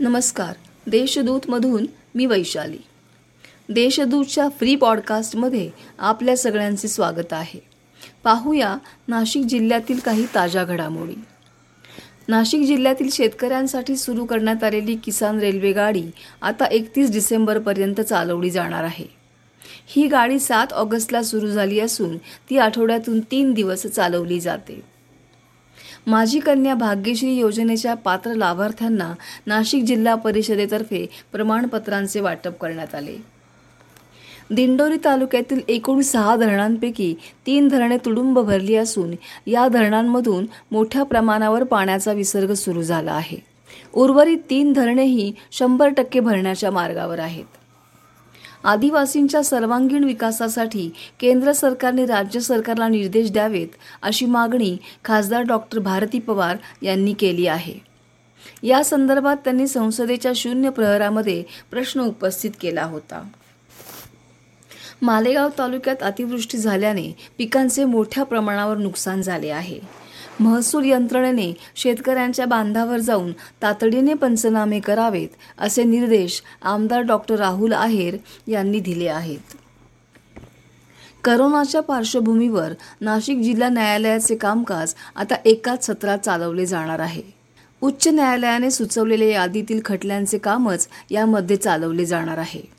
नमस्कार. देशदूतमधून मी वैशाली. देशदूतच्या फ्री पॉडकास्टमध्ये आपल्या सगळ्यांचे स्वागत आहे. पाहूया नाशिक जिल्ह्यातील काही ताज्या घडामोडी. नाशिक जिल्ह्यातील शेतकऱ्यांसाठी सुरू करण्यात आलेली किसान रेल्वे गाडी आता एकतीस डिसेंबरपर्यंत चालवली जाणार आहे. ही गाडी सात ऑगस्टला सुरू झाली असून ती आठवड्यातून तीन दिवस चालवली जाते. माझी कन्या भाग्यश्री योजनेच्या पात्र लाभार्थ्यांना नाशिक जिल्हा परिषदेतर्फे प्रमाणपत्रांचे वाटप करण्यात आले. दिंडोरी तालुक्यातील एकूण सहा धरणांपैकी तीन धरणे तुडुंब भरली असून या धरणांमधून मोठ्या प्रमाणावर पाण्याचा विसर्ग सुरू झाला आहे. उर्वरित तीन धरणेही शंभर टक्के भरण्याच्या मार्गावर आहेत. आदिवासींच्या सर्वांगीण विकासासाठी केंद्र सरकारने राज्य सरकारला निर्देश द्यावेत अशी मागणी खासदार डॉक्टर भारती पवार यांनी केली आहे. या संदर्भात त्यांनी संसदेच्या शून्य प्रहरामध्ये प्रश्न उपस्थित केला होता. मालेगाव तालुक्यात अतिवृष्टी झाल्याने पिकांचे मोठ्या प्रमाणावर नुकसान झाले आहे. महसूल यंत्रणेने शेतकऱ्यांच्या बांधावर जाऊन तातडीने पंचनामे करावेत असे निर्देश आमदार डॉक्टर राहुल आहेर यांनी दिले आहेत. करोनाच्या पार्श्वभूमीवर नाशिक जिल्हा न्यायालयाचे कामकाज आता एकाच सत्रात चालवले जाणार आहे. उच्च न्यायालयाने सुचवलेल्या यादीतील खटल्यांचे कामच यामध्ये चालवले जाणार आहे.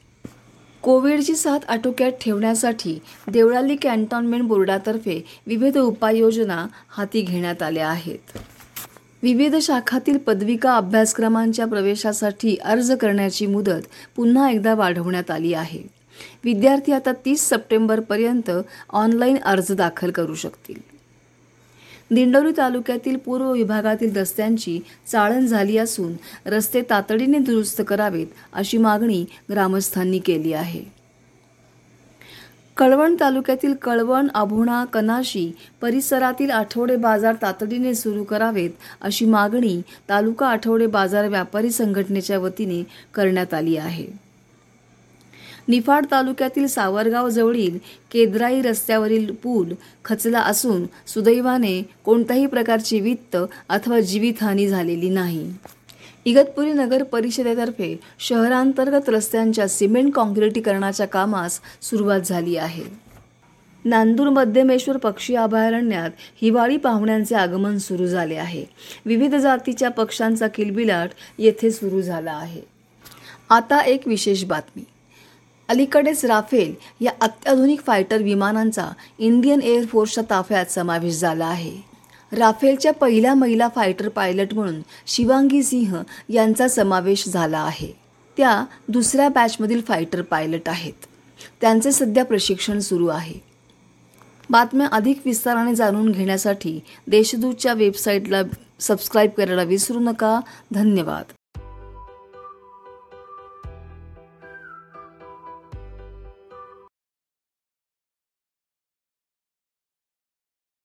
कोविडची साथ आटोक्यात ठेवण्यासाठी देवळाली कॅन्टॉनमेंट बोर्डातर्फे विविध उपाययोजना हाती घेण्यात आल्या आहेत. विविध शाखातील पदविका अभ्यासक्रमांच्या प्रवेशासाठी अर्ज करण्याची मुदत पुन्हा एकदा वाढवण्यात आली आहे. विद्यार्थी आता तीस सप्टेंबरपर्यंत ऑनलाईन अर्ज दाखल करू शकतील. दिंडोरी तालुक्यातील पूर्व विभागातील रस्त्यांची चाळण झाली असून रस्ते तातडीने दुरुस्त करावेत अशी मागणी ग्रामस्थांनी केली आहे. कळवण तालुक्यातील कळवण आभोणा कनाशी परिसरातील आठवडे बाजार तातडीने सुरू करावेत अशी मागणी तालुका आठवडे बाजार व्यापारी संघटनेच्या वतीने करण्यात आली आहे. निफाड तालुक्यातील सावरगाव जवळील केद्राई रस्त्यावरील पूल खचला असून सुदैवाने कोणत्याही प्रकारची वित्त अथवा जीवितहानी झालेली नाही. इगतपुरी नगर परिषदेतर्फे शहरांतर्गत रस्त्यांच्या सिमेंट काँक्रिटीकरणाच्या कामास सुरुवात झाली आहे. नांदूर मध्यमेश्वर पक्षी अभयारण्यात हिवाळी पाहुण्यांचे आगमन सुरू झाले आहे. विविध जातीच्या पक्ष्यांचा किलबिलाट येथे सुरू झाला आहे. आता एक विशेष बातमी. अलीकडेच राफेल या अत्याधुनिक फायटर विमानांचा इंडियन एअरफोर्सच्या ताफ्यात समावेश झाला आहे. राफेलच्या पहिल्या महिला फायटर पायलट म्हणून शिवांगी सिंह यांचा समावेश झाला आहे. त्या दुसऱ्या बॅचमधील फायटर पायलट आहेत. त्यांचे सध्या प्रशिक्षण सुरू आहे. बातम्या अधिक विस्ताराने जाणून घेण्यासाठी देशदूतच्या वेबसाईटला सबस्क्राईब करायला विसरू नका. धन्यवाद.